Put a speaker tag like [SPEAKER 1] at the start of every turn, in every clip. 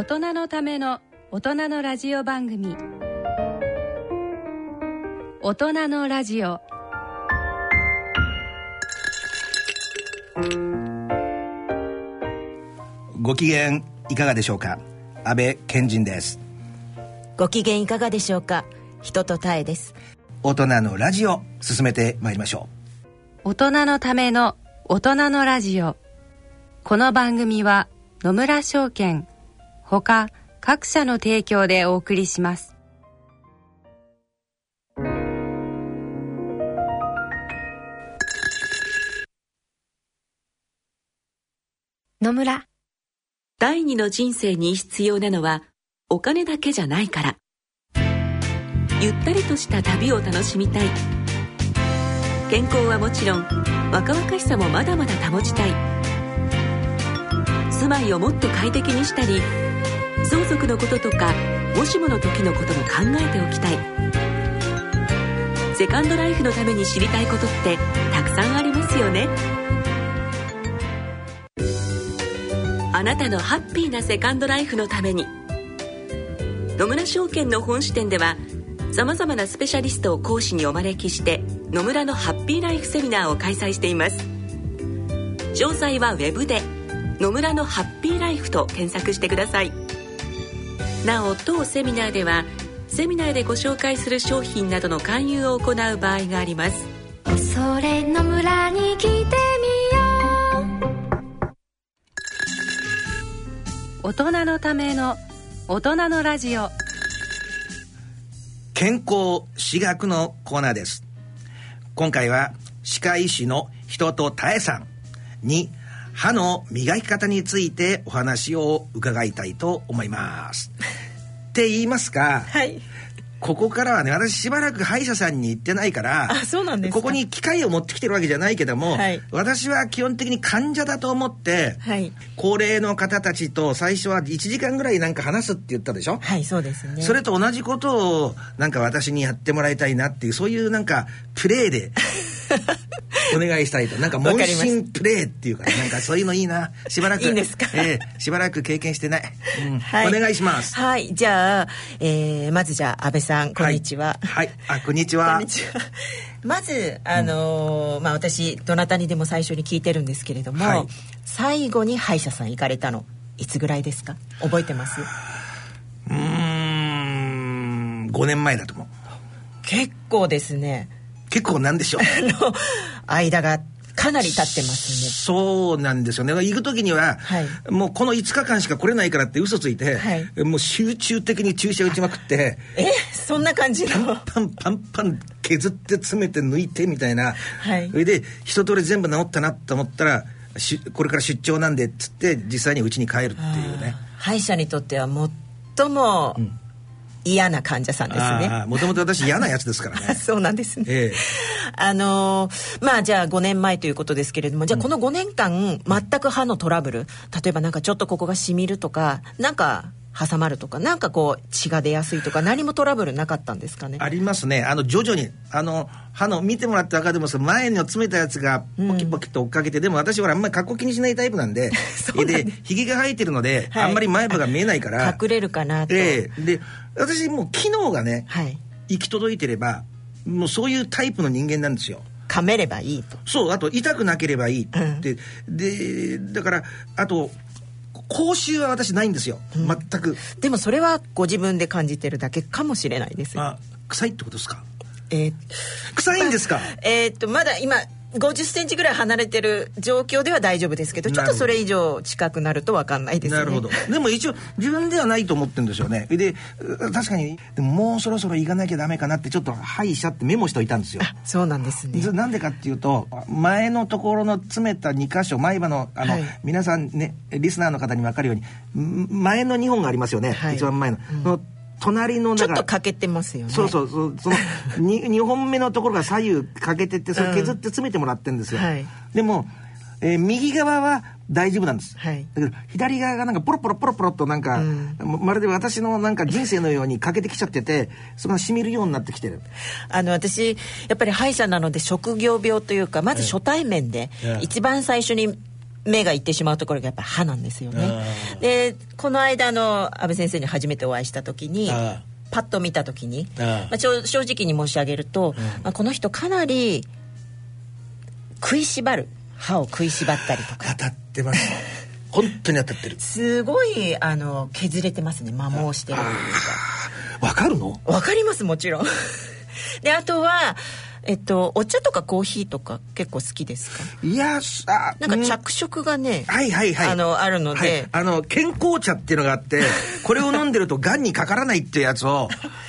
[SPEAKER 1] 大人のための大人のラジオ番組。大人のラジオ。
[SPEAKER 2] ご機嫌いかがでしょうか？安倍賢人です。
[SPEAKER 3] ご機嫌いかがでしょうか？人とたえです。
[SPEAKER 2] 大人のラジオ進めてまいりましょ
[SPEAKER 1] 大人のための大人のラジオ。この番組は野村証券ほか各社の提供でお送りします。
[SPEAKER 4] 野村。
[SPEAKER 5] 第二の人生に必要なのはお金だけじゃないから。ゆったりとした旅を楽しみたい。健康はもちろん若々しさもまだまだ保ちたい。住まいをもっと快適にしたり相続のこととかもしもの時のことも考えておきたい。セカンドライフのために知りたいことってたくさんありますよね。あなたのハッピーなセカンドライフのために。野村証券の本支店ではさまざまなスペシャリストを講師にお招きして野村のハッピーライフセミナーを開催しています。詳細はウェブで「野村のハッピーライフ」と検索してください。なお当セミナーではセミナーでご紹介する商品などの勧誘を行う場合があります。
[SPEAKER 4] それの村に来てみよう。
[SPEAKER 1] 大人のための大人のラジオ。
[SPEAKER 2] 健康私学のコーナーです。今回は歯科医師の人とたえさんに歯の磨き方についてお話を伺いたいと思います。って言いますか、
[SPEAKER 3] はい。
[SPEAKER 2] ここからはね私しばらく歯医者さんに行ってないから
[SPEAKER 3] あそうなんですか。
[SPEAKER 2] ここに機械を持ってきてるわけじゃないけども、
[SPEAKER 3] はい。
[SPEAKER 2] 私は基本的に患者だと思って、
[SPEAKER 3] はい。
[SPEAKER 2] 高齢の方たちと最初は1時間ぐらいなんか話すって言ったでしょ、
[SPEAKER 3] はいそうですね。
[SPEAKER 2] それと同じことをなんか私にやってもらいたいなっていうそういうなんかプレーで。お願いしたいと。なんか問診プレーっていうかなんかそういうのいいな。しばらく。
[SPEAKER 3] いいんですか？
[SPEAKER 2] ええ。しばらく経験してない、うん。
[SPEAKER 3] はい。
[SPEAKER 2] お願いします。
[SPEAKER 3] はい。じゃあ、えーまずじゃあ安倍さんこんにちは、
[SPEAKER 2] はい、はい。あこんにち
[SPEAKER 3] こ
[SPEAKER 2] は
[SPEAKER 3] んにちは。まずあのーまあ私どなたにでも最初に聞いてるんですけれども、
[SPEAKER 2] はい。
[SPEAKER 3] 最後に歯医者さん行かれたのいつぐらいですか？覚えてます？
[SPEAKER 2] うーん。5年前だと思う。
[SPEAKER 3] 結構ですね
[SPEAKER 2] 結構なんでしょう。
[SPEAKER 3] 間がかなり経ってますね。
[SPEAKER 2] そうなんですよね。行く時には、
[SPEAKER 3] はい。
[SPEAKER 2] もうこの5日間しか来れないからって嘘ついて、
[SPEAKER 3] はい。
[SPEAKER 2] もう集中的に注射打ちまくって
[SPEAKER 3] えそんな感じの？
[SPEAKER 2] パンパンパン削って詰めて抜いてみたいな、
[SPEAKER 3] はい
[SPEAKER 2] それで一通り全部治ったなと思ったらしこれから出張なんでっつって実際にうちに帰るっていうね
[SPEAKER 3] 歯医者にとっては最も嫌な患者さんですね、
[SPEAKER 2] もともと私嫌なやつですからね。
[SPEAKER 3] そうなんですね、
[SPEAKER 2] ええ。
[SPEAKER 3] あのーまあじゃあ5年前ということですけれどもじゃあこの5年間全く歯のトラブル例えばなんかちょっとここがしみるとかなんか挟まるとかなんかこう血が出やすいとか何もトラブルなかったんですかね？
[SPEAKER 2] ありますね。あの徐々にあの歯の見てもらって分かると思います前の詰めたやつがポキポキと追っかけて、でも私はあんまり格好気にしないタイプなんで
[SPEAKER 3] んで
[SPEAKER 2] ひげが生えてるので、
[SPEAKER 3] はい。
[SPEAKER 2] あんまり前歯が見えないから。
[SPEAKER 3] 隠れるかなと、
[SPEAKER 2] ええ。で私もう機能がね、
[SPEAKER 3] はい。
[SPEAKER 2] 行き届いてればもうそういうタイプの人間なんですよ。
[SPEAKER 3] 噛めればいいと。
[SPEAKER 2] そうあと痛くなければいいって、でだからあと口臭は私ないんですよ、全く。
[SPEAKER 3] でもそれはご自分で感じてるだけかもしれないですよ。
[SPEAKER 2] あ臭いってことですか？
[SPEAKER 3] えー
[SPEAKER 2] 臭いんですか、
[SPEAKER 3] えーっとまだ今50センチぐらい離れてる状況では大丈夫ですけどちょっとそれ以上近くなると分かんないですね。
[SPEAKER 2] なるほど。でも一応自分ではないと思ってるんですよね。でう確かにでももうそろそろ行かなきゃダメかなってちょっと歯医者ってメモしておいたんですよ。
[SPEAKER 3] あそうなんですね。
[SPEAKER 2] でなんでかっていうと前のところの詰めた2箇所前歯のあの、
[SPEAKER 3] はい。
[SPEAKER 2] 皆さんねリスナーの方に分かるようにん前の2本がありますよね、
[SPEAKER 3] はい。
[SPEAKER 2] 一番前の,、の隣の
[SPEAKER 3] ちょっと欠けてますよね。
[SPEAKER 2] そうそうそうその 2, 2本目のところが左右欠けてってそれ削って詰めてもらってるんですよ、
[SPEAKER 3] はい。
[SPEAKER 2] でも、えー右側は大丈夫なんです、
[SPEAKER 3] はい。
[SPEAKER 2] だけど左側がなんかポロポロポロポロとなんか、ままるで私のなんか人生のように欠けてきちゃっててそこがしみるようになってきてる。
[SPEAKER 3] あの私やっぱり歯医者なので職業病というかまず初対面で
[SPEAKER 2] ええ。
[SPEAKER 3] 一番最初に目がいってしまうところがやっぱ歯なんですよね。でこの間あの安倍先生に初めてお会いした時に
[SPEAKER 2] あ
[SPEAKER 3] パッと見た時にまあ、正直に申し上げると、まあ、この人かなり食いしばる。歯を食いしばったりとか。
[SPEAKER 2] 当たってます 本当に当たってる。
[SPEAKER 3] すごいあの削れてますね。摩耗してる。というか
[SPEAKER 2] わかるの？
[SPEAKER 3] わかりますもちろん。であとはえっとお茶とかコーヒーとか結構好きですか？
[SPEAKER 2] いやすあ
[SPEAKER 3] なんか着色がね、
[SPEAKER 2] はいはいはい。
[SPEAKER 3] あのあるので、
[SPEAKER 2] はい、あの健康茶っていうのがあって これを飲んでるとがんにかからないっていうやつを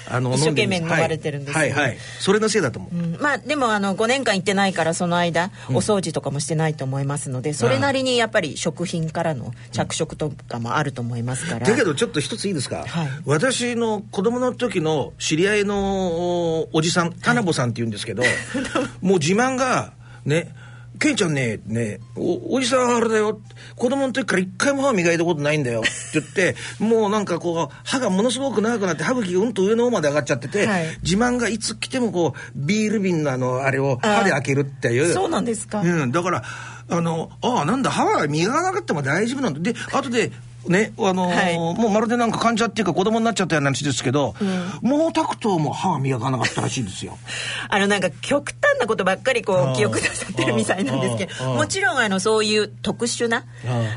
[SPEAKER 2] あの
[SPEAKER 3] 一生懸命
[SPEAKER 2] 飲
[SPEAKER 3] まれてるんですよ。
[SPEAKER 2] はい。はい、はい、それのせいだと思う、
[SPEAKER 3] うん。まあでもあの5年間行ってないからその間お掃除とかもしてないと思いますので、それなりにやっぱり食品からの着色とかもあると思いますから、
[SPEAKER 2] だけどちょっと一ついいですか、
[SPEAKER 3] はい。
[SPEAKER 2] 私の子供の時の知り合いのおじさん田辺さんって言うんですけど、もう自慢がねケンちゃんねねおおじさんあれだよ子供の時から一回も歯磨いたことないんだよって言って もうなんかこう歯がものすごく長くなって歯茎がうんと上の方まで上がっちゃってて、
[SPEAKER 3] はい。
[SPEAKER 2] 自慢がいつ来てもこうビール瓶のあのあれを歯で開けるっていう。
[SPEAKER 3] そうなんですか、
[SPEAKER 2] うん、だからあのああなんだ歯は磨かなくても大丈夫なんだ。で後でねあのー
[SPEAKER 3] はい。
[SPEAKER 2] もうまるでなんか患者っていうか子供になっちゃったような話ですけど、毛沢東も歯は磨かなかったらしいですよ。
[SPEAKER 3] あのなんか極端なことばっかりこう記憶なさってるみたいなんですけどもちろんあのそういう特殊な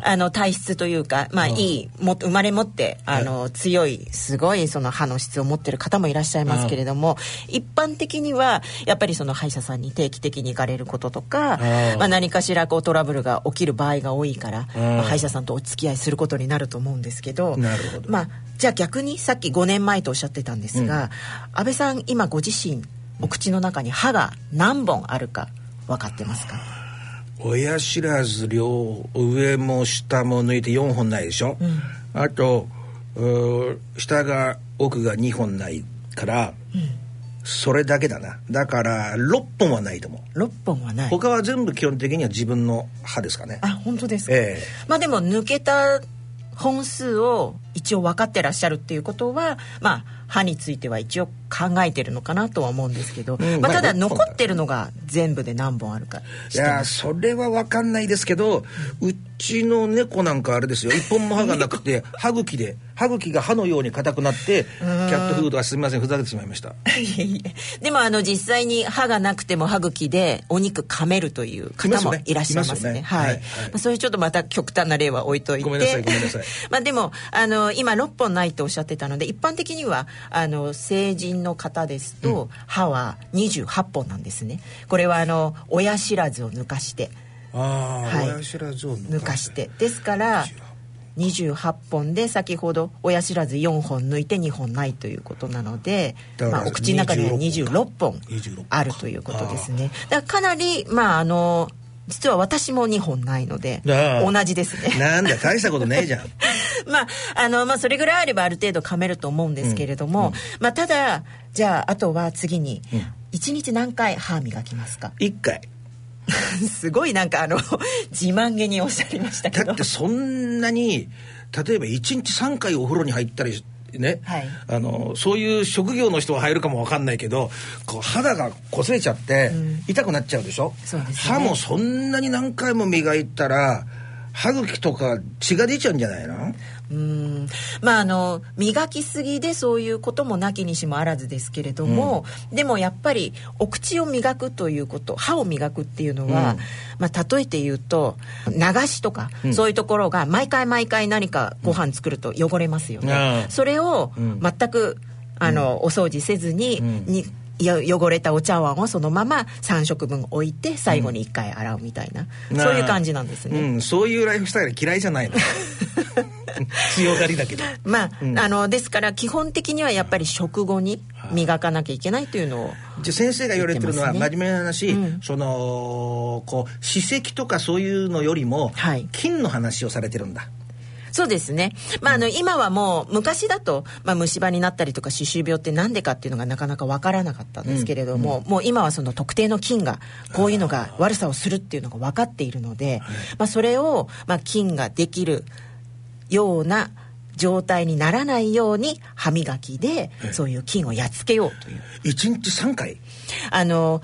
[SPEAKER 2] あ
[SPEAKER 3] あの体質というかまあいいも生まれ持ってあの強いすごいその歯の質を持ってる方もいらっしゃいますけれども一般的にはやっぱりその歯医者さんに定期的に行かれることとか
[SPEAKER 2] ー。
[SPEAKER 3] まあ何かしらこうトラブルが起きる場合が多いから
[SPEAKER 2] ー。
[SPEAKER 3] まあ歯医者さんとお付き合いすることになると思うんですけど
[SPEAKER 2] なるほど。
[SPEAKER 3] まあじゃあ逆にさっき5年前とおっしゃってたんですが、安倍さん今ご自身お口の中に歯が何本あるか分かってますか？
[SPEAKER 2] 親知らず両上も下も抜いて4本ないでしょ、あとうー下が奥が2本ないから、それだけだな。だから6本はないと思う。
[SPEAKER 3] 6本はない。
[SPEAKER 2] 他は全部基本的には自分の歯ですかね。
[SPEAKER 3] あ本当ですか、
[SPEAKER 2] ええ。
[SPEAKER 3] まあでも抜けた本数を一応分かってらっしゃるっていうことはまあ歯については一応考えてるのかなとは思うんですけど、
[SPEAKER 2] うん
[SPEAKER 3] まあ、ただ
[SPEAKER 2] まあ
[SPEAKER 3] 残ってるのが全部で何本あるか
[SPEAKER 2] いやそれは分かんないですけどうちの猫なんかあれですよ。一本も歯がなくて歯茎で歯茎が歯のように硬くなってキャットフードはすみませんふざけてしまいました。
[SPEAKER 3] でもあの実際に歯がなくても歯茎でお肉噛めるという方もいらっしゃいますね。
[SPEAKER 2] いますよね。
[SPEAKER 3] はい、
[SPEAKER 2] はい。はい
[SPEAKER 3] まあ、そういうちょっとまた極端な例は置いといて。
[SPEAKER 2] ごめんなさいごめんなさい。
[SPEAKER 3] まあでもあの今6本ないとおっしゃってたので一般的にはあの成人の方ですと、歯は28本なんですね。これはあの親知らずを抜かしてはい。抜かして。ですから28本で先ほど親知らず4本抜いて2本ないということなので、まあ、お口の中には26
[SPEAKER 2] 26
[SPEAKER 3] 本
[SPEAKER 2] 26
[SPEAKER 3] あるということですね。だからかなりまああの実は私も2本ないので同じですね。
[SPEAKER 2] なんだ大したことねえじゃん。
[SPEAKER 3] まああのまあそれぐらいあればある程度噛めると思うんですけれども、まあただじゃああとは次に1日何回歯磨きますか？
[SPEAKER 2] 一回
[SPEAKER 3] すごいなんかあの 自慢げにおっしゃりましたけど。
[SPEAKER 2] だってそんなに例えば1日3回お風呂に入ったりね、
[SPEAKER 3] はい。
[SPEAKER 2] あのそういう職業の人は入るかもわかんないけどこう肌が擦れちゃって痛くなっちゃうでしょ、
[SPEAKER 3] そうですね。
[SPEAKER 2] 歯もそんなに何回も磨いたら歯茎とか血が出ちゃうんじゃないの？
[SPEAKER 3] うん。まああの磨きすぎでそういうこともなきにしもあらずですけれども、でもやっぱりお口を磨くということ歯を磨くっていうのは、
[SPEAKER 2] うん。
[SPEAKER 3] まあ、例えて言うと流しとか、そういうところが毎回毎回何かご飯作ると汚れますよね、それを
[SPEAKER 2] ん。
[SPEAKER 3] 全くあの、お掃除せずに,、
[SPEAKER 2] ん。
[SPEAKER 3] によ汚れたお茶碗をそのまま3食分置いて最後に1回洗うみたいな、そういう感じなんですね。
[SPEAKER 2] うん、そういうライフスタイル嫌いじゃないの。強がりだけど。
[SPEAKER 3] まあ、あのですから基本的にはやっぱり食後に磨かなきゃいけないというのを
[SPEAKER 2] じゃあ先生が言われてるのは真面目な話、
[SPEAKER 3] うん。
[SPEAKER 2] そのこう歯石とかそういうのよりも、
[SPEAKER 3] はい。
[SPEAKER 2] 菌の話をされてるんだ
[SPEAKER 3] そうですね、まあ、あの今はもう昔だと、まあ、虫歯になったりとか歯周病って何でかっていうのがなかなか分からなかったんですけれども、もう今はその特定の菌がこういうのが悪さをするっていうのが分かっているので、まあ、それを、まあ、菌ができるような状態にならないように歯磨きでそういう菌をやっつけようという。
[SPEAKER 2] 1日3回？
[SPEAKER 3] あの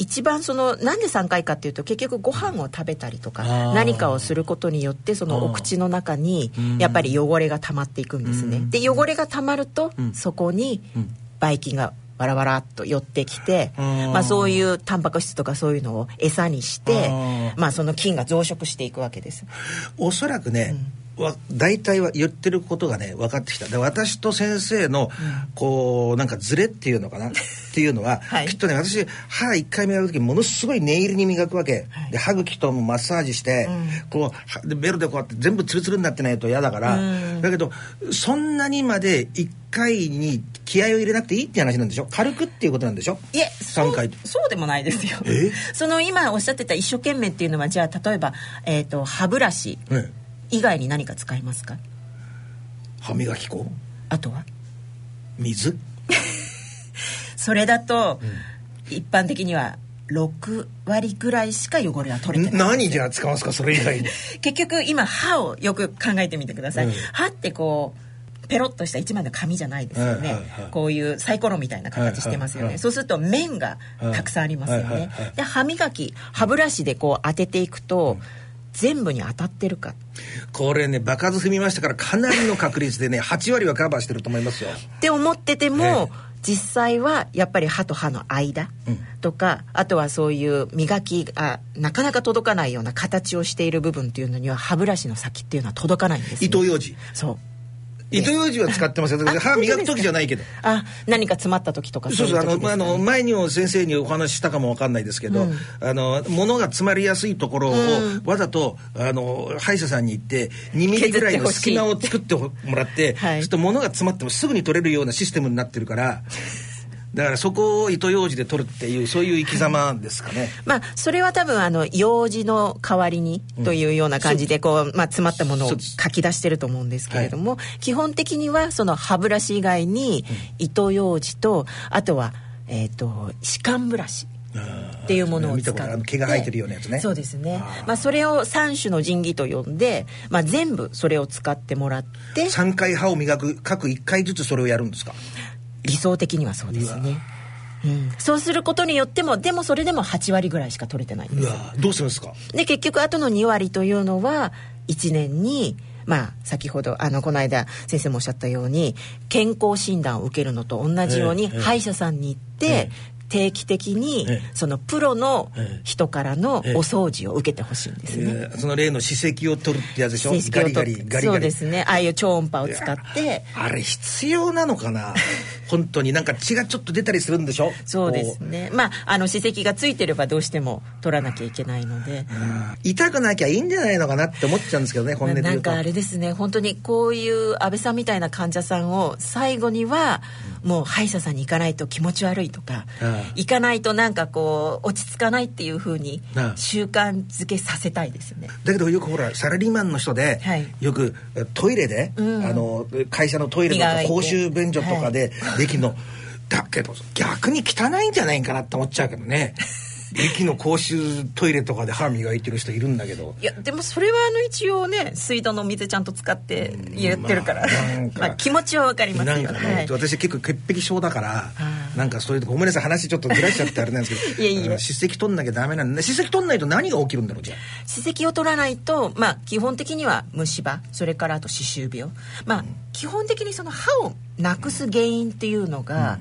[SPEAKER 3] 一番そのなんで3回かっていうと結局ご飯を食べたりとか何かをすることによってそのお口の中にやっぱり汚れが溜まっていくんですね。で汚れが溜まるとそこにばい菌がわらわらっと寄ってきて、
[SPEAKER 2] うん
[SPEAKER 3] まあ、そういうタンパク質とかそういうのを餌にしてまあ、その菌が増殖していくわけです。
[SPEAKER 2] おそらくね、わ大体は言ってることがね分かってきた。で私と先生のこうなんかズレっていうのかな？っていうのは、
[SPEAKER 3] はい。
[SPEAKER 2] きっとね私歯1回目やる時ものすごい念入りに磨くわけ、で歯茎ともマッサージして、こうはでベルでこうやって全部ツルツルになってないと嫌だから、だけどそんなにまで1回に気合を入れなくていいって話なんでしょ？軽くっていうことなんでしょ？
[SPEAKER 3] いえそう
[SPEAKER 2] 3回。
[SPEAKER 3] そうでもないですよ。
[SPEAKER 2] え？
[SPEAKER 3] その今おっしゃってた一生懸命っていうのはじゃあ例えば、えー、と歯ブラシ。
[SPEAKER 2] ええ
[SPEAKER 3] 以外に何か使いますか？
[SPEAKER 2] 歯磨き粉？
[SPEAKER 3] あとは？
[SPEAKER 2] 水？
[SPEAKER 3] それだと、一般的には6割ぐらいしか汚れは取れてない。
[SPEAKER 2] 何じゃあ使いますか？それ以外に。
[SPEAKER 3] 結局今歯をよく考えてみてください、
[SPEAKER 2] うん。
[SPEAKER 3] 歯ってこうペロッとした一枚の紙じゃないですよね、
[SPEAKER 2] はいはいはい。
[SPEAKER 3] こういうサイコロみたいな形してますよね、
[SPEAKER 2] はいはいはい。
[SPEAKER 3] そうすると面がたくさんありますよね、
[SPEAKER 2] はいはいはい
[SPEAKER 3] で歯磨き歯ブラシでこう当てていくと、全部に当たってるか。
[SPEAKER 2] これね場数踏みましたからかなりの確率でね 8割はカバーしてると思いますよ。
[SPEAKER 3] って思ってても、
[SPEAKER 2] え
[SPEAKER 3] 実際はやっぱり歯と歯の間とか、あとはそういう磨きがなかなか届かないような形をしている部分っていうのには歯ブラシの先っていうのは届かないんです、ね、
[SPEAKER 2] 糸ようじ。
[SPEAKER 3] そう
[SPEAKER 2] 糸ようじは使ってますよ歯磨く時じゃないけど。
[SPEAKER 3] あ何か詰まった時とか
[SPEAKER 2] そうそう
[SPEAKER 3] ね
[SPEAKER 2] あの前にも先生にお話ししたかもわかんないですけど、あの物が詰まりやすいところを、わざとあの歯医者さんに行って2ミリぐらいの隙間を作ってもらって、
[SPEAKER 3] はい。
[SPEAKER 2] そうすると物が詰まってもすぐに取れるようなシステムになってるからだからそこを糸ようじで取るっていうそういう生き様ですかね。
[SPEAKER 3] まあそれは多分あの用事の代わりにというような感じでこう、まあ、詰まったものを書き出してると思うんですけれども、基本的にはその歯ブラシ以外に糸ようじとあとは、えー、と歯間ブラシっていうものを使って。
[SPEAKER 2] 見たことある毛が生えてるようなやつね。
[SPEAKER 3] そうですね。まあ、それを3種の神器と呼んで、まあ、全部それを使ってもらって。
[SPEAKER 2] 3回歯を磨く各1回ずつそれをやるんですか？
[SPEAKER 3] 理想的にはそうですね、うん、そうすることによってもでもそれでも8割ぐらいしか取れてないんです
[SPEAKER 2] どうするんですか？
[SPEAKER 3] で結局あとの2割というのは1年にまあ先ほどあのこの間先生もおっしゃったように健康診断を受けるのと同じように
[SPEAKER 2] ええ
[SPEAKER 3] 歯医者さんに行って定期的に
[SPEAKER 2] ええ。
[SPEAKER 3] そのプロの
[SPEAKER 2] ええ。
[SPEAKER 3] 人からのお
[SPEAKER 2] え。え
[SPEAKER 3] 掃除を受けてほしいんですね。
[SPEAKER 2] えーその例の歯石を取るってやつでしょ？ガリガリガリガリ。
[SPEAKER 3] そうですね。ああいう超音波を使って。
[SPEAKER 2] あれ必要なのかな？本当になんか血がちょっと出たりするんでしょ？
[SPEAKER 3] そうです
[SPEAKER 2] こ
[SPEAKER 3] ねまああの歯石がついてればどうしても取らなきゃいけないので。
[SPEAKER 2] う痛くなきゃいいんじゃないのかなって思っちゃうんですけどね本音で
[SPEAKER 3] なんかあれですね。本当にこういう安倍さんみたいな患者さんを最後にはもう歯医者さんに行かないと気持ち悪いとか、行かないとなんかこう落ち着かないっていうふうに習慣づけさせたいですよね。
[SPEAKER 2] だけどよくほらサラリーマンの人で、
[SPEAKER 3] はい。
[SPEAKER 2] よくえトイレで、
[SPEAKER 3] うん。
[SPEAKER 2] あの会社のトイレとか公衆便所とかでできるの、だけど逆に汚いんじゃないかなって思っちゃうけどね 駅の公衆トイレとかで歯磨いてる人いるんだけど。
[SPEAKER 3] いやでもそれはあの一応ね水道の水ちゃんと使って言ってるから、
[SPEAKER 2] まあなんか
[SPEAKER 3] まあ気持ちはわかります。よ
[SPEAKER 2] なんかね、
[SPEAKER 3] はい。
[SPEAKER 2] 私結構潔癖症だから
[SPEAKER 3] あ
[SPEAKER 2] なんかそういうとこごめんなさい話ちょっとずらしちゃってあれなんですけど。
[SPEAKER 3] いえいえ。
[SPEAKER 2] あの歯石取んなきゃダメなんで歯石取んないと何が起きるんだろうじゃあ。
[SPEAKER 3] 歯石を取らないと、まあ、基本的には虫歯それからあと歯周病。まあ、基本的にその歯をなくす原因っていうのが、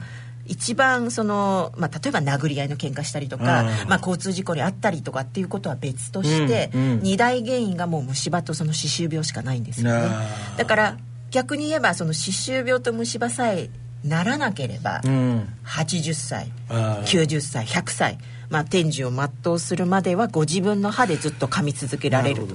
[SPEAKER 3] 一番その、まあ、例えば殴り合いの喧嘩したりとか、まあ、交通事故にあったりとかっていうことは別として、二大原因がもう虫歯とその歯周病しかないんですよね。だから逆に言えばその歯周病と虫歯さえならなければ、
[SPEAKER 2] うん。
[SPEAKER 3] 80歳
[SPEAKER 2] あー
[SPEAKER 3] 90歳100歳、まあ、天寿を全うするまではご自分の歯でずっと噛み続けられる。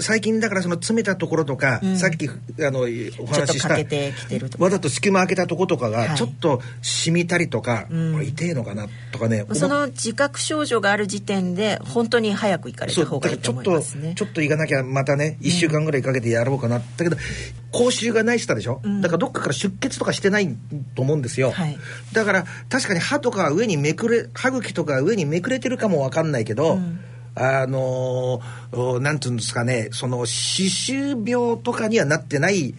[SPEAKER 2] 最近だからその詰めたところとか、さっきあのお話しした
[SPEAKER 3] てきてる
[SPEAKER 2] わざと隙間開けたとことか
[SPEAKER 3] はい。
[SPEAKER 2] がちょっと染みたりとか、これ痛えのかなとかね
[SPEAKER 3] その自覚症状がある時点で本当に早く行かれた方がいいと思いますね。
[SPEAKER 2] ちょっと行かなきゃまたね1週間ぐらいかけてやろうかな、だけど口臭がない人でしょ、だからどっかから出血とかしてないと思うんですよ、
[SPEAKER 3] はい。
[SPEAKER 2] だから確かに歯とかは上にめくれ歯茎とかは上にめくれてるかもわかんないけど、あのーおなんていうんですかねその歯周病とかにはなってない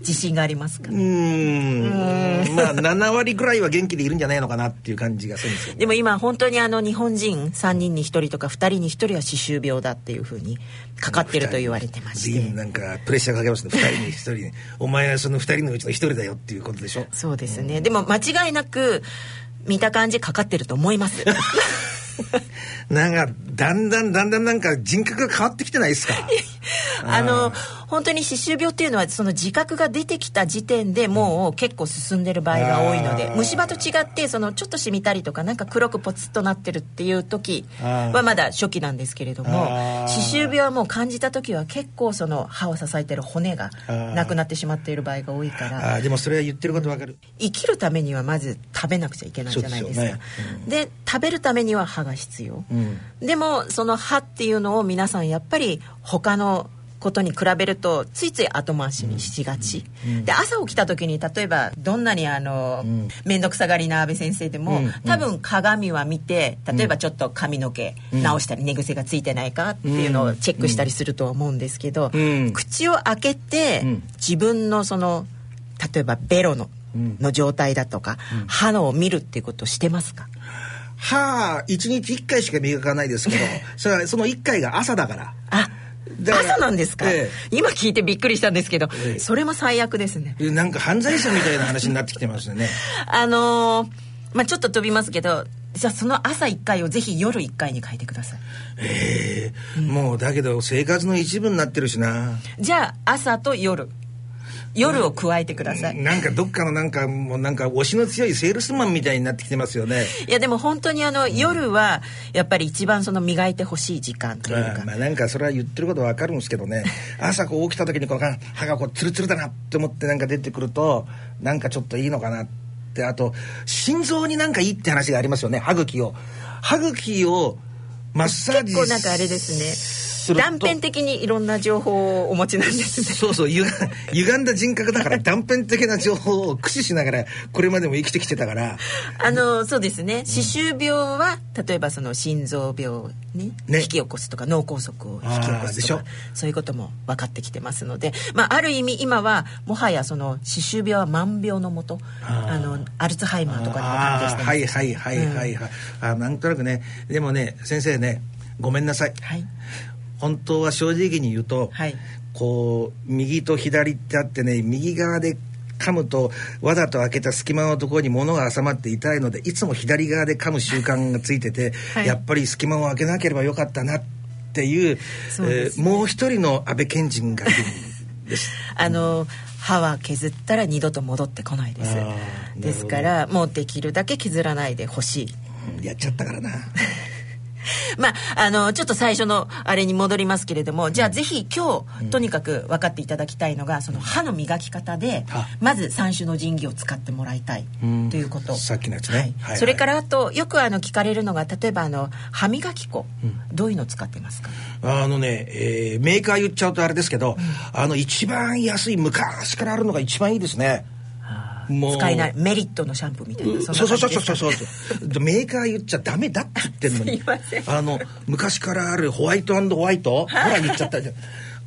[SPEAKER 3] 自信がありますか
[SPEAKER 2] うーん。まあ7割ぐらいは元気でいるんじゃないのかなっていう感じがするんですよ、ね、
[SPEAKER 3] でも今本当にあの日本人3人に1人とか2人に1人は歯周病だっていうふうにかかってると言われてまし
[SPEAKER 2] 随
[SPEAKER 3] て
[SPEAKER 2] 分なんかプレッシャーかけますね。2人に1人に。お前はその2人のうちの1人だよっていうことでしょ。
[SPEAKER 3] そうですね、でも間違いなく見た感じかかってると思います
[SPEAKER 2] なんかだんだんだんだんなんか人格が変わってきてないですか？
[SPEAKER 3] あの本当に歯周病っていうのはその自覚が出てきた時点でもう結構進んでる場合が多いので虫歯と違ってそのちょっと染みたりとかなんか黒くポツッとなってるっていう時はまだ初期なんですけれども歯周病はもう感じた時は結構その歯を支えてる骨がなくなってしまっている場合が多いから
[SPEAKER 2] でもそれは言ってることわかる。
[SPEAKER 3] 生きるためにはまず食べなくちゃいけないじゃないですか。
[SPEAKER 2] ですよ
[SPEAKER 3] で食べるためには歯が必要、
[SPEAKER 2] うん
[SPEAKER 3] でもその歯っていうのを皆さんやっぱり他のことに比べるとついつい後回しにしがち、で朝起きた時に例えばどんなにあの面倒、くさがりな安倍先生でも、
[SPEAKER 2] うん。
[SPEAKER 3] 多分鏡は見て例えばちょっと髪の毛直したり寝癖がついてないかっていうのをチェックしたりするとは思うんですけど、
[SPEAKER 2] うん。
[SPEAKER 3] 口を開けて
[SPEAKER 2] うん。
[SPEAKER 3] 自分のその例えばベロのの状態だとか、歯のを見るっていうことをしてますか？
[SPEAKER 2] 歯1日1回しか磨かないですけどそれはその1回が朝だから。
[SPEAKER 3] あ朝なんですか、
[SPEAKER 2] え
[SPEAKER 3] 今聞いてびっくりしたんですけど、
[SPEAKER 2] ええ。
[SPEAKER 3] それも最悪ですね。
[SPEAKER 2] なんか犯罪者みたいな話になってきてますよね。
[SPEAKER 3] あのーまあちょっと飛びますけどじゃあその朝1回をぜひ夜1回に変えてください。
[SPEAKER 2] ええ。もうだけど生活の一部になってるしな。
[SPEAKER 3] じゃあ朝と夜夜を加えてください、
[SPEAKER 2] なんかどっかのなんかもうなんか推しの強いセールスマンみたいになってきてますよね。
[SPEAKER 3] いやでも本当にあの夜はやっぱり一番その磨いてほしい時間というか。
[SPEAKER 2] まあ、まあなんかそれは言ってることわかるんですけどね。朝こう起きた時にこの歯がこうツルツルだなって思ってなんか出てくるとなんかちょっといいのかなって。あと心臓になんかいいって話がありますよね歯茎を。歯茎をマッサージ
[SPEAKER 3] 結構なんかあれですね
[SPEAKER 2] すると。
[SPEAKER 3] 断片的にいろんな情報をお持ちなんですね。
[SPEAKER 2] そうそうゆが歪んだ人格だから断片的な情報を駆使しながらこれまでも生きてきてたから。
[SPEAKER 3] あのそうですね。歯周病は例えばその心臓病をね。
[SPEAKER 2] ね
[SPEAKER 3] 引き起こすとか脳梗塞を引き起こ
[SPEAKER 2] すしょ。
[SPEAKER 3] とかそういうことも分かってきてますので、まあ、ある意味今はもはやその歯周病は万病のもとあのアルツハイマーとかにも関係してます。
[SPEAKER 2] はいはいはいはいはい、あなんとなくね。でもね先生ねごめんなさい。
[SPEAKER 3] はい
[SPEAKER 2] 本当は正直に言うと、
[SPEAKER 3] はい。
[SPEAKER 2] こう右と左ってあってね右側で噛むとわざと開けた隙間のところに物が挟まって痛いのでいつも左側で噛む習慣がついてて、
[SPEAKER 3] はい。
[SPEAKER 2] やっぱり隙間を開けなければよかったなっていう
[SPEAKER 3] そうです
[SPEAKER 2] えーもう一人の安倍賢人がいるんです。
[SPEAKER 3] あの歯は削ったら二度と戻ってこないです。ですからもうできるだけ削らないでほしい。
[SPEAKER 2] うんやっちゃったからな。
[SPEAKER 3] まあ、あのちょっと最初のあれに戻りますけれどもじゃあぜひ今日とにかく分かっていただきたいのがその歯の磨き方で
[SPEAKER 2] は
[SPEAKER 3] まず三種の神器を使ってもらいたいということ。
[SPEAKER 2] さっきのやつね。
[SPEAKER 3] はい。
[SPEAKER 2] はいはい。
[SPEAKER 3] それからあとよくあの聞かれるのが例えばあの歯磨き粉どういうの使ってますか？
[SPEAKER 2] あのね、えーメーカー言っちゃうとあれですけど、あの一番安い昔からあるのが一番いいですね。もう。
[SPEAKER 3] 使えない。メリットのシャンプーみたいな。
[SPEAKER 2] そうそうそうそう
[SPEAKER 3] う
[SPEAKER 2] そうそう。メーカー言っちゃダメだって言ってんのに。あの昔からあるホワイトホワイトほら言っちゃったじゃん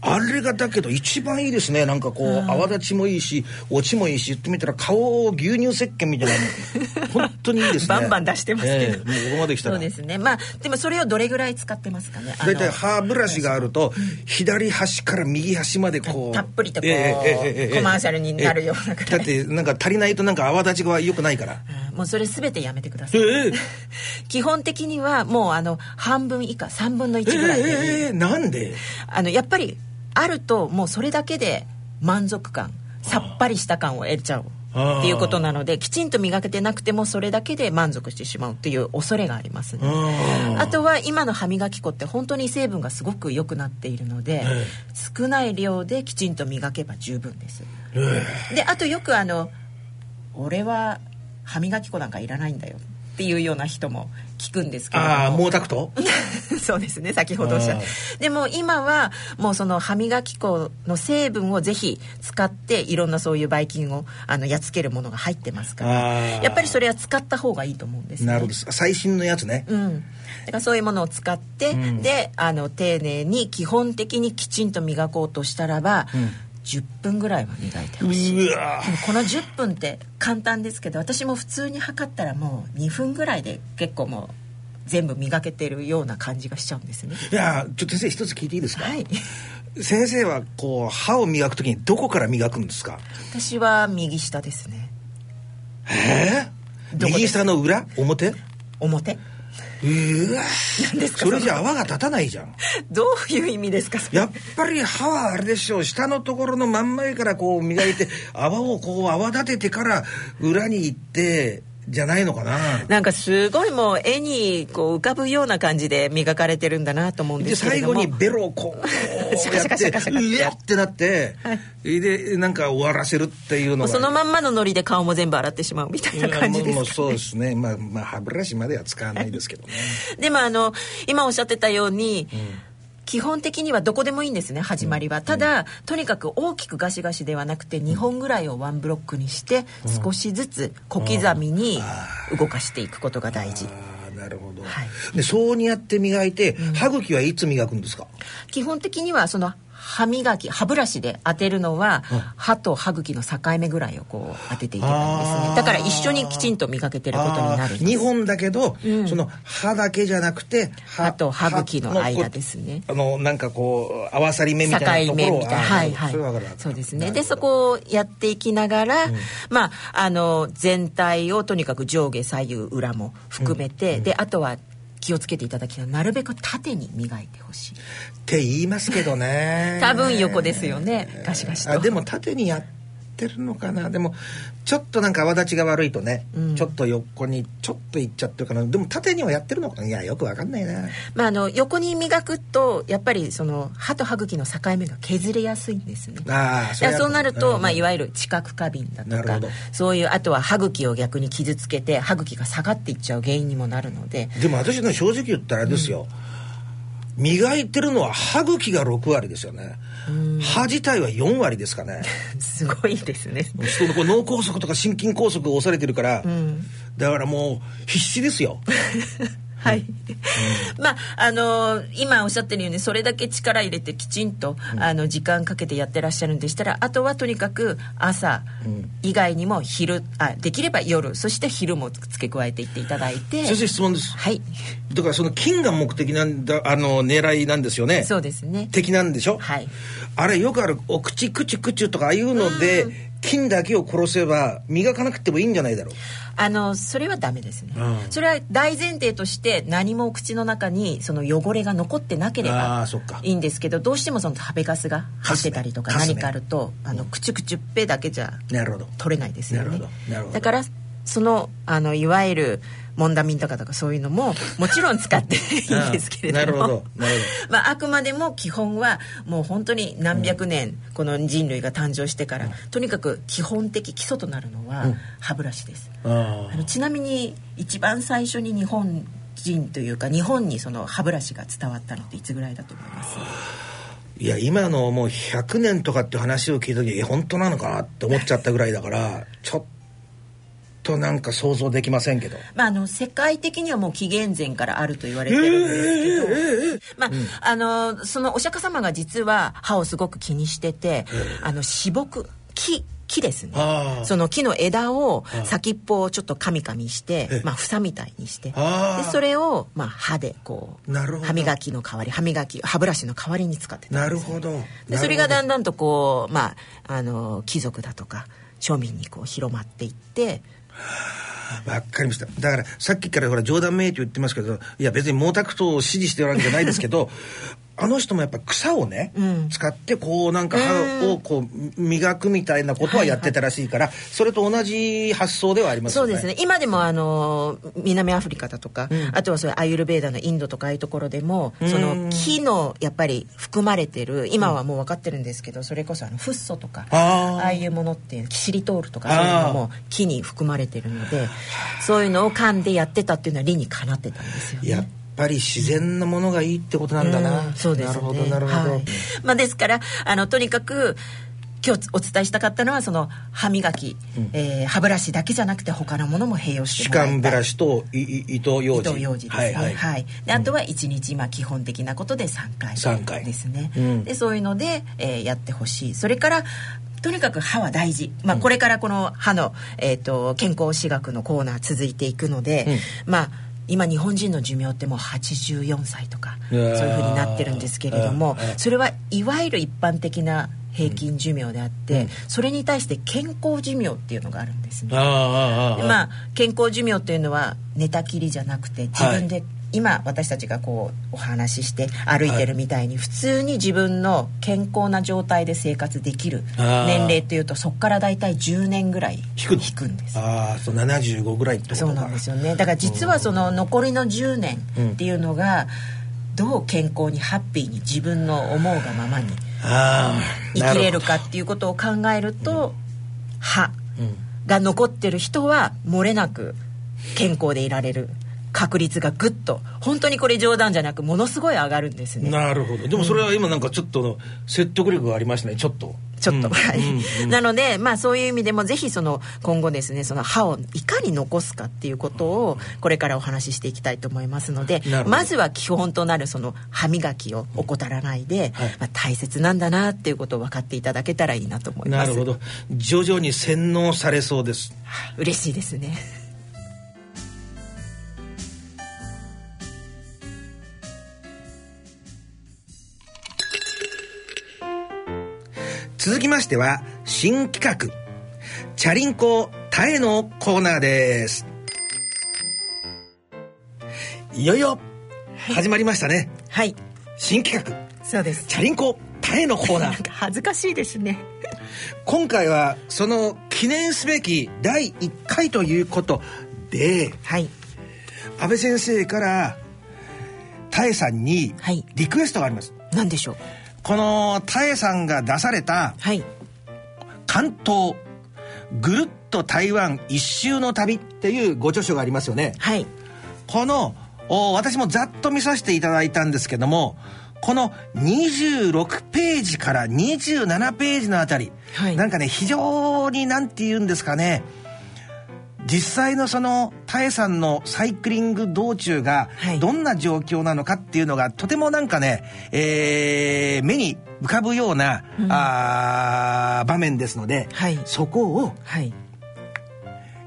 [SPEAKER 2] あれがだけど一番いいですね。なんかこう泡立ちもいいし落ちもいいし言ってみたら顔を牛乳石鹸みたいな。の 本当にいいですね。
[SPEAKER 3] バンバン出してますけど、
[SPEAKER 2] ええもうここまで来たら。
[SPEAKER 3] そうですね。まあでもそれをどれぐらい使ってますかね。
[SPEAKER 2] 大体歯ブラシがあると左端から右端までこう
[SPEAKER 3] たっぷりとこう
[SPEAKER 2] ええええええ
[SPEAKER 3] コマーシャルになるようなぐらい
[SPEAKER 2] だってなんか足りないとなんか泡立ちが良くないから。
[SPEAKER 3] もうそれ全てやめてください、
[SPEAKER 2] ええ。
[SPEAKER 3] 基本的にはもうあの半分以下3分の1ぐらいで
[SPEAKER 2] ええなんで？
[SPEAKER 3] あのやっぱりあるともうそれだけで満足感さっぱりした感を得ちゃうっていうことなのできちんと磨けてなくてもそれだけで満足してしまうっていう恐れがありますね。
[SPEAKER 2] あ
[SPEAKER 3] あとは今の歯磨き粉って本当に成分がすごく良くなっているので、
[SPEAKER 2] え
[SPEAKER 3] 少ない量できちんと磨けば十分です。
[SPEAKER 2] え。
[SPEAKER 3] であとよくあの「俺は歯磨き粉なんかいらないんだよ」っていうような人も聞くんですけれども。
[SPEAKER 2] ああ毛沢東？
[SPEAKER 3] そうですね先ほどおっしゃっ
[SPEAKER 2] あ
[SPEAKER 3] たでも今はもうその歯磨き粉の成分をぜひ使っていろんなそういうばい菌をあのやっつけるものが入ってますか
[SPEAKER 2] あ
[SPEAKER 3] ら
[SPEAKER 2] ー。
[SPEAKER 3] やっぱりそれは使った方がいいと思うんですね。
[SPEAKER 2] なるほど。最新のやつね。
[SPEAKER 3] うん、だからそういうものを使って、
[SPEAKER 2] ん。
[SPEAKER 3] であの丁寧に基本的にきちんと磨こうとしたらば、10分ぐらいは磨いてほしいこの10分って簡単ですけど私も普通に測ったらもう2分ぐらいで結構もう全部磨けてるような感じがしちゃうんですね。
[SPEAKER 2] いやちょっと先生一つ聞いていいですか、
[SPEAKER 3] はい。
[SPEAKER 2] 先生はこう歯を磨くときにどこから磨くんですか？
[SPEAKER 3] 私は右下ですね。
[SPEAKER 2] えー、右下の裏？表？
[SPEAKER 3] 表
[SPEAKER 2] うわ
[SPEAKER 3] 何ですか
[SPEAKER 2] それじゃ泡が立たないじゃん。
[SPEAKER 3] どういう意味ですか
[SPEAKER 2] やっぱり歯はあれでしょう。下のところの真ん前からこう磨いて泡をこう泡立ててから裏に行ってじゃないのかな。
[SPEAKER 3] なんかすごいもう絵にこう浮かぶような感じで磨かれてるんだなと思うんで
[SPEAKER 2] です最
[SPEAKER 3] けれども。
[SPEAKER 2] 後にベロをこう
[SPEAKER 3] シャカ
[SPEAKER 2] やって
[SPEAKER 3] シャカシャカシャカ
[SPEAKER 2] うやってなって、でなんか終わらせるっていうのが。
[SPEAKER 3] そのまんまのノリで顔も全部洗ってしまうみたいな感じですか、ね、
[SPEAKER 2] もうそうですね。まあまあ歯ブラシまでは使わないですけどね。
[SPEAKER 3] でもあの今おっしゃってたように、基本的にはどこでもいいんですね始まりは、ただとにかく大きくガシガシではなくて2本ぐらいをワンブロックにして少しずつ小刻みに動かしていくことが大事。
[SPEAKER 2] ああなるほど、
[SPEAKER 3] はい。
[SPEAKER 2] でそうにやって磨いて、歯茎はいつ磨くんですか？
[SPEAKER 3] 基本的にはその歯磨き歯ブラシで当てるのは、歯と歯茎の境目ぐらいをこう当てていけばいいんですね。だから一緒にきちんと磨けてることになるんです。
[SPEAKER 2] 2本だけど、その歯だけじゃなくて
[SPEAKER 3] 歯と歯茎の間ですね。
[SPEAKER 2] あのなんかこう合わさり目みたいなところを
[SPEAKER 3] 境目みたいな。はいはい。
[SPEAKER 2] そ
[SPEAKER 3] うですね。でそこをやっていきながら、まああの全体をとにかく上下左右裏も含めて、であとは気をつけていただきたい。なるべく縦に磨いてほしい。
[SPEAKER 2] って言いますけどね。
[SPEAKER 3] 多分横ですよね。ガシガシと。
[SPEAKER 2] あでも縦にやってるのかな？でもちょっとなんか泡立ちが悪いとね、ちょっと横にちょっといっちゃってるかなでも縦にはやってるのかな？いやよくわかんないな。
[SPEAKER 3] まあ、あの横に磨くとやっぱりその歯と歯茎の境目が削れやすいんですね。
[SPEAKER 2] ああ
[SPEAKER 3] いやそうなると、まあ、い
[SPEAKER 2] わ
[SPEAKER 3] わゆる知覚過敏だとかそういうあとは歯茎を逆に傷つけて歯茎が下がっていっちゃう原因にもなるので。
[SPEAKER 2] でも私ね正直言ったらですよ、磨いてるのは歯茎が6割ですよね。歯自体は4割ですかね。
[SPEAKER 3] すごいですね。
[SPEAKER 2] 人のこう脳梗塞とか心筋梗塞を恐れてるから、だからもう必死ですよ
[SPEAKER 3] はい、まああの今おっしゃってるようにそれだけ力入れてきちんと、あの時間かけてやってらっしゃるんでしたらあとはとにかく朝以外にも昼あできれば夜そして昼も付け加えていっていただいて。
[SPEAKER 2] 先生質問です。
[SPEAKER 3] はい。
[SPEAKER 2] だからその金が目的なんだあの狙いなんですよね。
[SPEAKER 3] そうですね。
[SPEAKER 2] 敵なんでしょ？
[SPEAKER 3] はい。
[SPEAKER 2] あれよくあるお口クチュクチュとかああいうので金だけを殺せば磨かなくてもいいんじゃないだろう。
[SPEAKER 3] あのそれはダメですね、
[SPEAKER 2] うん。
[SPEAKER 3] それは大前提として何も口の中にその汚れが残ってなけれ
[SPEAKER 2] あ
[SPEAKER 3] ばいいんですけどどうしてもその食べかすが入ってたりとか何かあると、あのクチュクチュっぺだけじゃ取れないですよね。だからそのあのいわゆるモンダミンとかとかそういうのももちろん使っていいんですけれども。
[SPEAKER 2] なるほど。なる
[SPEAKER 3] まあ、あくまでも基本はもう本当に何百年この人類が誕生してから、とにかく基本的基礎となるのは歯ブラシです、
[SPEAKER 2] ほどあ
[SPEAKER 3] あのちなみに一番最初に日本人というか日本にその歯ブラシが伝わったのっていつぐらいだと思います？
[SPEAKER 2] いや今のもう100年とかって話を聞いた時え本当なのかなって思っちゃったぐらいだからちょっとなんか想像できませんけど。
[SPEAKER 3] まあ、あの世界的にはもう紀元前からあると言われてるんですけど、まああのそのお釈迦様が実は歯をすごく気にしてて、あの歯木木木ですね。その木の枝を先っぽをちょっとカミカミして、まあ、房みたいにしてでそれを、まあ、歯でこう歯磨きの代わり歯磨き歯ブラシの代わりに使ってたんです
[SPEAKER 2] なるほど。
[SPEAKER 3] でそれがだん
[SPEAKER 2] だ
[SPEAKER 3] だんとこう、まあ、あの貴族だとか庶民にこう広まっていって
[SPEAKER 2] わかりました。だからさっきからほら冗談めいて言ってますけどいや別に毛沢東を支持してるわけじゃないですけど あの人もやっぱ草をね、使ってこうなんか歯をこう磨くみたいなことはやってたらしいから、それと同じ発想ではありますよね。
[SPEAKER 3] そうですね。今でもあの南アフリカだとか、あとはそういうアユルベーダのインドとかああいうところでも、その木のやっぱり含まれてる今はもう分かってるんですけどそれこそあのフッ素とか
[SPEAKER 2] あ
[SPEAKER 3] あいうものっていうキシリトールとかそういうのも木に含まれてるのでそういうのを噛んでやってたっていうのは理にかなってたんですよね。
[SPEAKER 2] やっぱり自然のものがいいってことなんだな、
[SPEAKER 3] うんそうですね。
[SPEAKER 2] なるほどなるほど、
[SPEAKER 3] はい。まあ、ですからあのとにかく今日お伝えしたかったのはその歯磨き、えー歯ブラシだけじゃなくて他のものも併用して
[SPEAKER 2] 歯
[SPEAKER 3] もらいた。い
[SPEAKER 2] 間ブラシといい糸ようじ。
[SPEAKER 3] 糸ようじですね。
[SPEAKER 2] は
[SPEAKER 3] はい。い、
[SPEAKER 2] はい。
[SPEAKER 3] であとは1日まあ基本的なことで3回
[SPEAKER 2] 三回。
[SPEAKER 3] ですね、
[SPEAKER 2] うん。
[SPEAKER 3] でそういうので、えーやってほしい。それからとにかく歯は大事、まあ、これからこの歯の、えー、と健康歯学のコーナー続いていくので、まあ今日本人の寿命ってもう84歳とかそういうふうになってるんですけれども
[SPEAKER 2] うんうん
[SPEAKER 3] それはいわゆる一般的な平均寿命であって、それに対して健康寿命っていうのがあるんですね。まあ健康寿命というのは寝たきりじゃなくて自分で、今私たちがこうお話しして歩いてるみたいに普通に自分の健康な状態で生活できる年齢っていうとそこから大体10年ぐらい
[SPEAKER 2] 引く
[SPEAKER 3] んです。
[SPEAKER 2] ああそう75ぐらいってことか。
[SPEAKER 3] そうなんですよね。だから実はその残りの10年っていうのがどう健康にハッピーに自分の思うがままに生きれるかっていうことを考えると歯が残ってる人は漏れなく健康でいられる確率がぐっと。本当にこれ冗談じゃなくものすごい上がるんですね。
[SPEAKER 2] どなるほど。でもそれは今なんかちょっと説得力がありましたね。ちょっと。
[SPEAKER 3] ちょっと、
[SPEAKER 2] うん。
[SPEAKER 3] はい、
[SPEAKER 2] うん。うん。
[SPEAKER 3] なのでまあそういう意味でもぜひその今後ですねその歯をいかに残すかっていうことをこれからお話ししていきたいと思いますのでまずは基本となるその歯磨きを怠らないで、
[SPEAKER 2] はい。
[SPEAKER 3] まあ、大切なんだなっていうことを分かっていただけたらいいなと思います。
[SPEAKER 2] なるほど。徐々に洗脳されそうです。
[SPEAKER 3] 嬉しいですね
[SPEAKER 2] 続きましては新企画。チャリンコタエのコーナーです。いよいよ始まりましたね。
[SPEAKER 3] はい。
[SPEAKER 2] 新企画。
[SPEAKER 3] そうです。
[SPEAKER 2] チャリンコタエのコーナー。
[SPEAKER 3] か 恥ずかしいですね。
[SPEAKER 2] 今回はその記念すべき第1回ということで
[SPEAKER 3] はい。
[SPEAKER 2] 安倍先生からタエさんに
[SPEAKER 3] はい。
[SPEAKER 2] リクエストがあります、
[SPEAKER 3] 何でしょう？
[SPEAKER 2] このタエさんが出された
[SPEAKER 3] はい。
[SPEAKER 2] 関東ぐるっと台湾一周の旅っていうご著書がありますよね。
[SPEAKER 3] はい。
[SPEAKER 2] このお私もざっと見させていただいたんですけどもこの26ページから27ページのあたり、
[SPEAKER 3] はい。
[SPEAKER 2] なんかね非常になんて言うんですかね実際のそのタエさんのサイクリング道中が
[SPEAKER 3] はい。
[SPEAKER 2] どんな状況なのかっていうのがとてもなんかね、えー目に浮かぶような、あー場面ですので、
[SPEAKER 3] はい。
[SPEAKER 2] そこを
[SPEAKER 3] はい。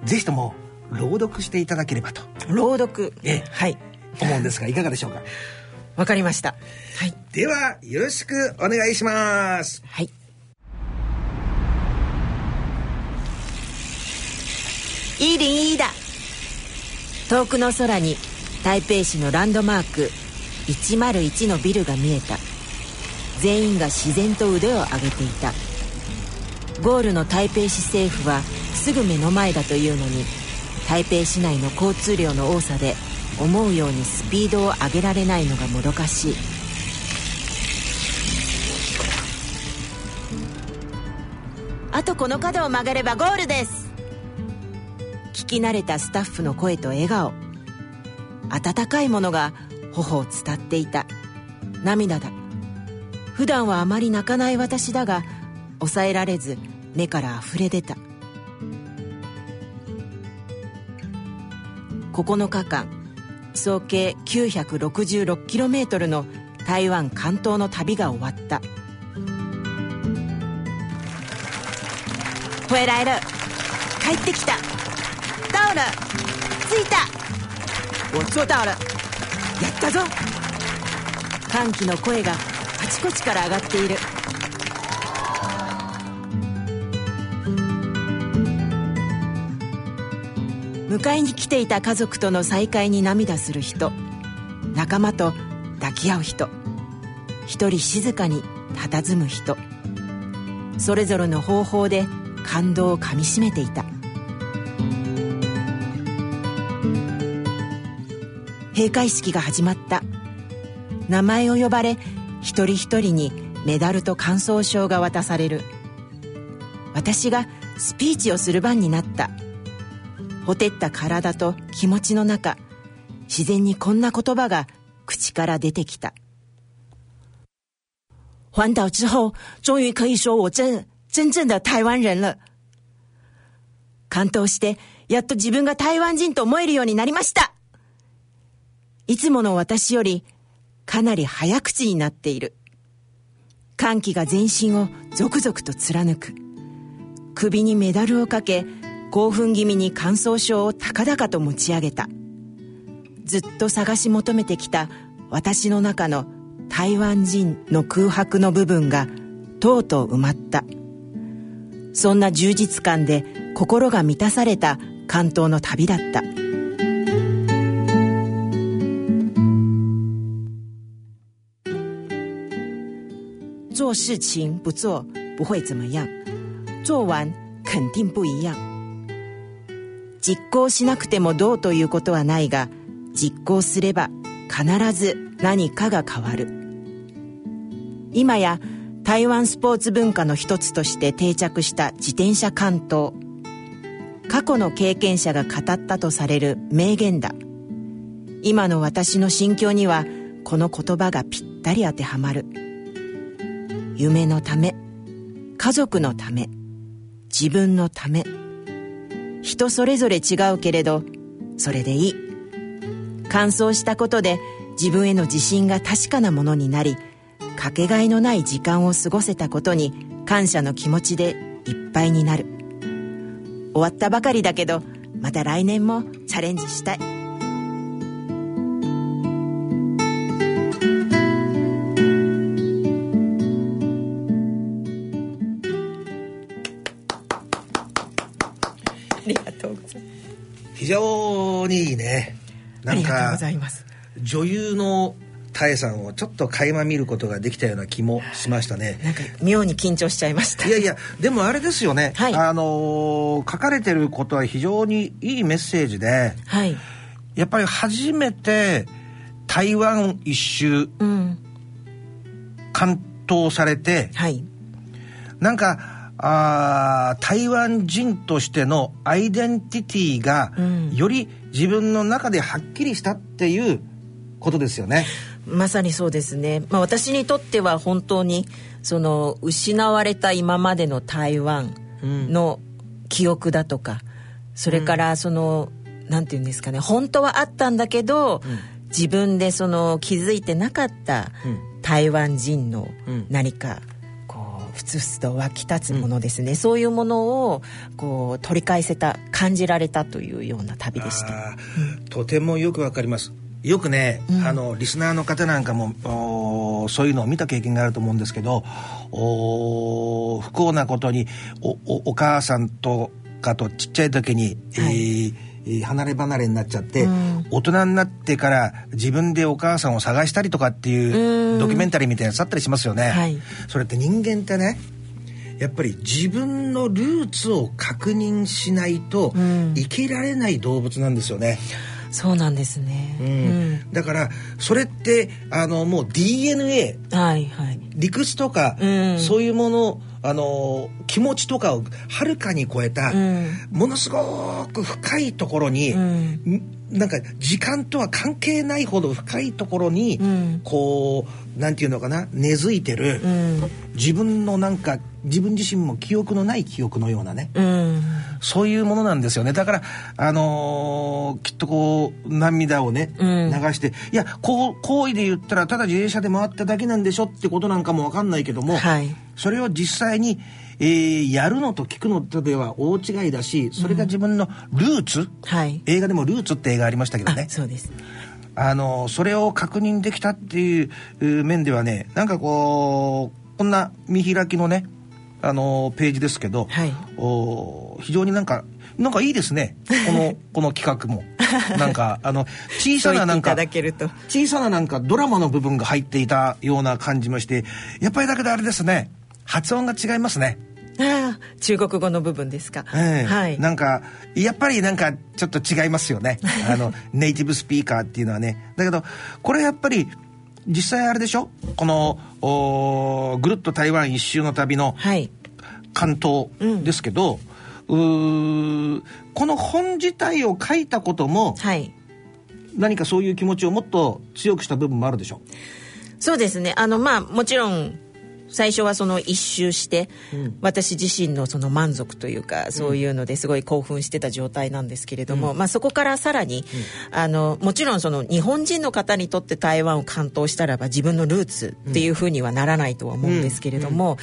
[SPEAKER 2] ぜひとも朗読していただければと。
[SPEAKER 3] 朗読。
[SPEAKER 2] ええ。
[SPEAKER 3] はい。
[SPEAKER 2] 思うんですがいかがでしょうか？
[SPEAKER 3] わかりました。はい。
[SPEAKER 2] ではよろしくお願いします。
[SPEAKER 3] はいいいだ。遠くの空に台北市のランドマーク101のビルが見えた。全員が自然と腕を上げていた。ゴールの台北市政府はすぐ目の前だというのに台北市内の交通量の多さで思うようにスピードを上げられないのがもどかしい。あとこの角を曲がればゴールです。聞き慣れたスタッフの声と笑顔。温かいものが頬を伝っていた。涙だ。普段はあまり泣かない私だが抑えられず目から溢れ出た。9日間総計 966km の台湾関東の旅が終わった。ホエラエル帰ってきた。了着いた。我做到了やったぞ。歓喜の声があちこちから上がっている。迎えに来ていた家族との再会に涙する人。仲間と抱き合う人。一人静かに佇む人。それぞれの方法で感動をかみしめていた。閉会式が始まった名前を呼ばれ一人一人にメダルと感想証が渡される私がスピーチをする番になったほてった体と気持ちの中自然にこんな言葉が口から出てきた環岛之后终于可以说我真真正的台湾人了。関東して、やっと自分が台湾人と思えるようになりました。いつもの私より、かなり早口になっている。歓喜が全身を続々と貫く。首にメダルをかけ、興奮気味に感想書を高々と持ち上げた。ずっと探し求めてきた私の中の台湾人の空白の部分がとうとう埋まったそんな充実感で心が満たされた関東の旅だった做事情不做不会怎么样。做完肯定不一样。実行しなくてもどうということはないが実行すれば必ず何かが変わる。今や台湾スポーツ文化の一つとして定着した自転車関東。過去の経験者が語ったとされる名言だ。今の私の心境にはこの言葉がぴったり当てはまる。夢のため家族のため自分のため人それぞれ違うけれどそれでいい。完走したことで自分への自信が確かなものになりかけがえのない時間を過ごせたことに感謝の気持ちでいっぱいになる。終わったばかりだけどまた来年もチャレンジしたい。
[SPEAKER 2] 非常にいいね。なんか
[SPEAKER 3] ございます。
[SPEAKER 2] 女優の多江さんをちょっと垣間見ることができたような気もしましたね。
[SPEAKER 3] なんか妙に緊張しちゃいました。
[SPEAKER 2] いやいやでもあれですよね、
[SPEAKER 3] はい。
[SPEAKER 2] あのー書かれてることは非常にいいメッセージで
[SPEAKER 3] はい。
[SPEAKER 2] やっぱり初めて台湾一周
[SPEAKER 3] うん。
[SPEAKER 2] 完登されて
[SPEAKER 3] はい。
[SPEAKER 2] なんかあー台湾人としてのアイデンティティが
[SPEAKER 3] うん。
[SPEAKER 2] より自分の中ではっきりしたっていうことですよね。
[SPEAKER 3] まさにそうですね、まあ、私にとっては本当にその失われた今までの台湾の記憶だとか、それからその、なんて言うんですかね。本当はあったんだけど、自分でその気づいてなかった
[SPEAKER 2] うん。
[SPEAKER 3] 台湾人の
[SPEAKER 2] うん。
[SPEAKER 3] 何かこうふつふつと湧き立つものですね、そういうものをこう取り返せた感じられたというような旅でした。
[SPEAKER 2] とてもよくわかります。よくね、あのリスナーの方なんかもそういうのを見た経験があると思うんですけど不幸なことにお母さんとかとちっちゃい時に、えーえー離れ離れになっちゃって、
[SPEAKER 3] うん。
[SPEAKER 2] 大人になってから自分でお母さんを探したりとかっていううん。ドキュメンタリーみたいなやつあったりしますよね、
[SPEAKER 3] はい。
[SPEAKER 2] それって人間ってねやっぱり自分のルーツを確認しないと
[SPEAKER 3] うん。
[SPEAKER 2] 生きられない動物なんですよね。
[SPEAKER 3] そうなんですね、
[SPEAKER 2] うん。だからそれってあのもう DNA
[SPEAKER 3] うんはいはい。
[SPEAKER 2] 理屈とか、
[SPEAKER 3] うん。
[SPEAKER 2] そういうものあの気持ちとかをはるかに超えた、
[SPEAKER 3] うん。
[SPEAKER 2] ものすごく深いところに、なんか時間とは関係ないほど深いところに、
[SPEAKER 3] うん。
[SPEAKER 2] こうなんていうのかな根付いてる、
[SPEAKER 3] うん。
[SPEAKER 2] 自分のなんか自分自身も記憶のない記憶のようなね
[SPEAKER 3] うん。
[SPEAKER 2] そういうものなんですよね。だからあのーきっとこう涙をね、
[SPEAKER 3] うん。
[SPEAKER 2] 流していやこう行為で言ったらただ自転車で回っただけなんでしょってことなんかもわかんないけども、
[SPEAKER 3] はい。
[SPEAKER 2] それを実際に、えーやるのと聞くのとでは大違いだしそれが自分のルーツ、
[SPEAKER 3] はい。
[SPEAKER 2] 映画でも「ルーツ」って映画ありましたけど
[SPEAKER 3] あ
[SPEAKER 2] ね
[SPEAKER 3] そうです。
[SPEAKER 2] あのそれを確認できたっていうう面ではねなんかこうこんな見開きのねあのページですけど、
[SPEAKER 3] はい。
[SPEAKER 2] お非常になんかなんかいいですね。この この企画も。なんかあの小さななんか小さななんかドラマの部分が入っていたような感じもしてやっぱりだけどあれですね発音が違いますね。
[SPEAKER 3] ああ中国語の部分ですか、
[SPEAKER 2] ええ。
[SPEAKER 3] はい。
[SPEAKER 2] なんかやっぱりなんかちょっと違いますよね。あのネイティブスピーカーっていうのはね。だけどこれやっぱり実際あれでしょ？このおぐるっと台湾一周の旅の
[SPEAKER 3] はい。
[SPEAKER 2] 関東ですけど、うーこの本自体を書いたことも
[SPEAKER 3] はい。
[SPEAKER 2] 何かそういう気持ちをもっと強くした部分もあるでしょ？
[SPEAKER 3] そうですね。あのまあもちろん最初はその一周して、私自身のその満足というかそういうのですごい興奮してた状態なんですけれども、まあ、そこからさらに、あのもちろんその日本人の方にとって台湾を関東したらば自分のルーツっていうふうにはならないとは思うんですけれども、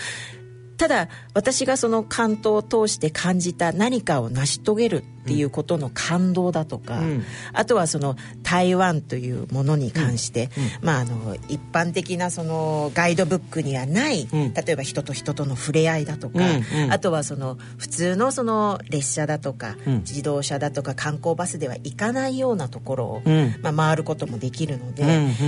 [SPEAKER 3] ただ私がその関東を通して感じた何かを成し遂げるっていうことの感動だとか、
[SPEAKER 2] ん。
[SPEAKER 3] あとはその台湾というものに関して、まあ、あの一般的なそのガイドブックにはない、
[SPEAKER 2] ん。
[SPEAKER 3] 例えば人と人との触れ合いだとか、あとはその普通のその列車だとか、
[SPEAKER 2] ん。
[SPEAKER 3] 自動車だとか観光バスでは行かないようなところを、
[SPEAKER 2] うん。
[SPEAKER 3] まあ、回ることもできるので、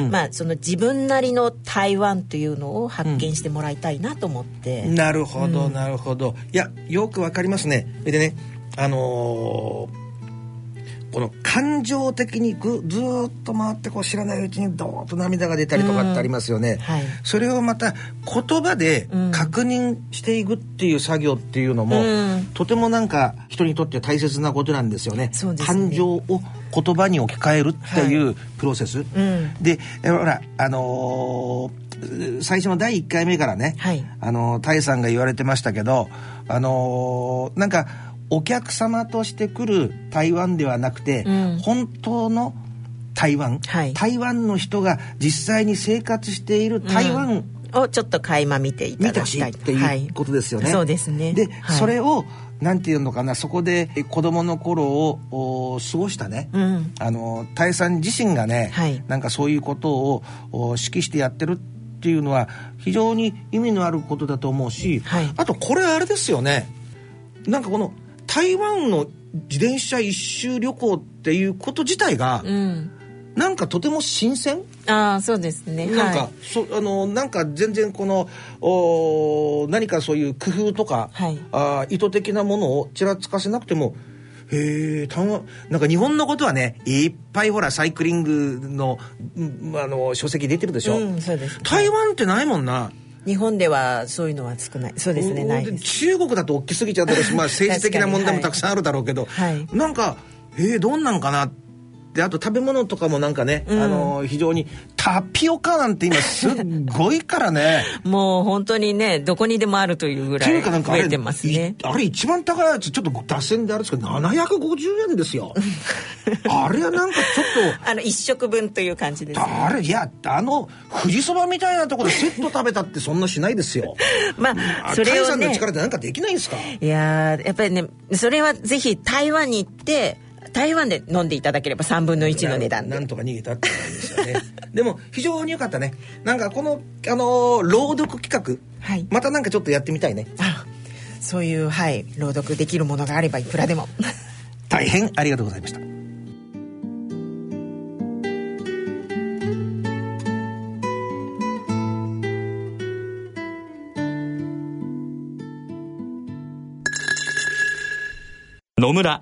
[SPEAKER 3] まあ、その自分なりの台湾というのを発見してもらいたいなと思って。
[SPEAKER 2] なるほど、なるほど。いやよくわかりますね。それでねあのーこの感情的にぐずーっと回ってこう知らないうちにドーッと涙が出たりとかってありますよね、
[SPEAKER 3] はい。
[SPEAKER 2] それをまた言葉で確認していくっていう作業っていうのも、
[SPEAKER 3] うん。
[SPEAKER 2] とてもなんか人にとって大切なことなんですよね。
[SPEAKER 3] ね。
[SPEAKER 2] 感情を言葉に置き換えるっていうプロセス、
[SPEAKER 3] ん。
[SPEAKER 2] でえほらあのー最初の第1回目からね、
[SPEAKER 3] はい。
[SPEAKER 2] あのタイさんが言われてましたけどあのーなんかお客様として来る台湾ではなくて、
[SPEAKER 3] うん。
[SPEAKER 2] 本当の台湾、
[SPEAKER 3] はい。
[SPEAKER 2] 台湾の人が実際に生活している台湾
[SPEAKER 3] をちょっと垣間見ていただきたい
[SPEAKER 2] っていうことですよね。
[SPEAKER 3] そうですね。
[SPEAKER 2] で、
[SPEAKER 3] はい。
[SPEAKER 2] それをなんていうのかなそこでえ子供の頃をお過ごしたね、
[SPEAKER 3] うん。
[SPEAKER 2] あのタイさん自身がね、
[SPEAKER 3] はい。
[SPEAKER 2] なんかそういうことをお指揮してやってるっていうのは非常に意味のあることだと思うし、
[SPEAKER 3] はい。
[SPEAKER 2] あとこれあれですよね。なんかこの台湾の自転車一周旅行っていうこと自体が、
[SPEAKER 3] うん。
[SPEAKER 2] なんかとても新鮮？
[SPEAKER 3] ああそうですね。
[SPEAKER 2] なんか、
[SPEAKER 3] はい
[SPEAKER 2] そあのなんか全然このお何かそういう工夫とか、
[SPEAKER 3] はい。
[SPEAKER 2] あー意図的なものをちらつかせなくてもへえなんか日本のことはねいっぱいほらサイクリングのうんあの書籍出てるでしょ、
[SPEAKER 3] うんそうです
[SPEAKER 2] 台湾ってないもんな、
[SPEAKER 3] 日本ではそういうのは少ない。そうですね
[SPEAKER 2] お
[SPEAKER 3] ないです。
[SPEAKER 2] 中国だと大きすぎちゃうだろうし、まあ、政治的な問題もたくさんあるだろうけど、
[SPEAKER 3] はい。
[SPEAKER 2] なんかえー、どんなんかなであと食べ物とかもなんかね、あの非常にタピオカなんて今すっごいからね。
[SPEAKER 3] もう本当にねどこにでもあるというぐらい増えてますね。
[SPEAKER 2] いあれ一番高いやつちょっと脱線であれですけど750円ですよ。あれはなんかちょっと
[SPEAKER 3] あの一食分という感じです
[SPEAKER 2] あれいやあの富士そばみたいなところでセット食べたってそんなしないですよ。
[SPEAKER 3] まあそれ
[SPEAKER 2] タイさんの力でなんかできないんですか？
[SPEAKER 3] いやーやっぱりねそれはぜひ台湾に行って台湾で飲んでいただければ3分の1の値段で。
[SPEAKER 2] なんとか逃げたって感じですよね。でも非常に良かったね。なんかこの、あのー朗読企画、
[SPEAKER 3] はい。
[SPEAKER 2] またなんかちょっとやってみたいね。
[SPEAKER 3] あそういうはい朗読できるものがあればいくらでも。
[SPEAKER 2] 大変ありがとうございました。
[SPEAKER 6] 野村、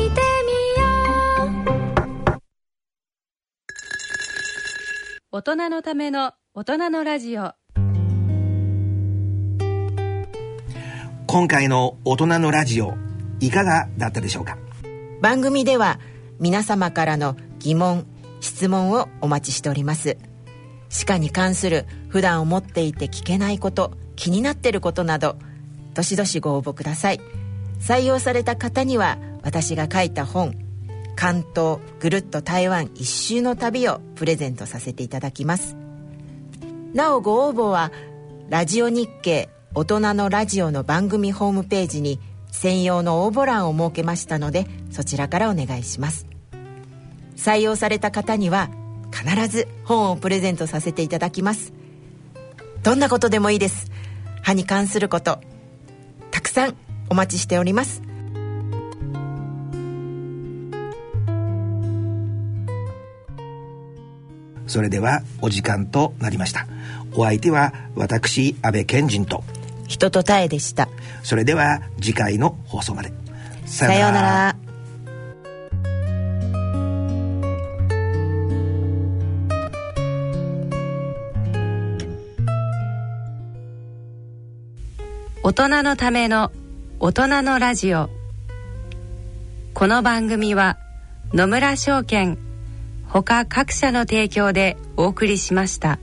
[SPEAKER 1] 大人のための大人のラジオ。
[SPEAKER 2] 今回の大人のラジオいかがだったでしょうか？
[SPEAKER 3] 番組では皆様からの疑問質問をお待ちしております。歯科に関する普段思っていて聞けないこと気になっていることなどどしどしご応募ください。採用された方には私が書いた本「関東ぐるっと台湾一周の旅」をプレゼントさせていただきます。なおご応募はラジオ日経大人のラジオの番組ホームページに専用の応募欄を設けましたのでそちらからお願いします。採用された方には必ず本をプレゼントさせていただきます。どんなことでもいいです。歯に関することたくさんお待ちしております。
[SPEAKER 2] それではお時間となりました。お相手は私安倍賢人と。
[SPEAKER 3] 人とたえでした。
[SPEAKER 2] それでは次回の放送まで。
[SPEAKER 3] さようなら。
[SPEAKER 1] 大人のための大人のラジオ。この番組は野村証券他各社の提供でお送りしました。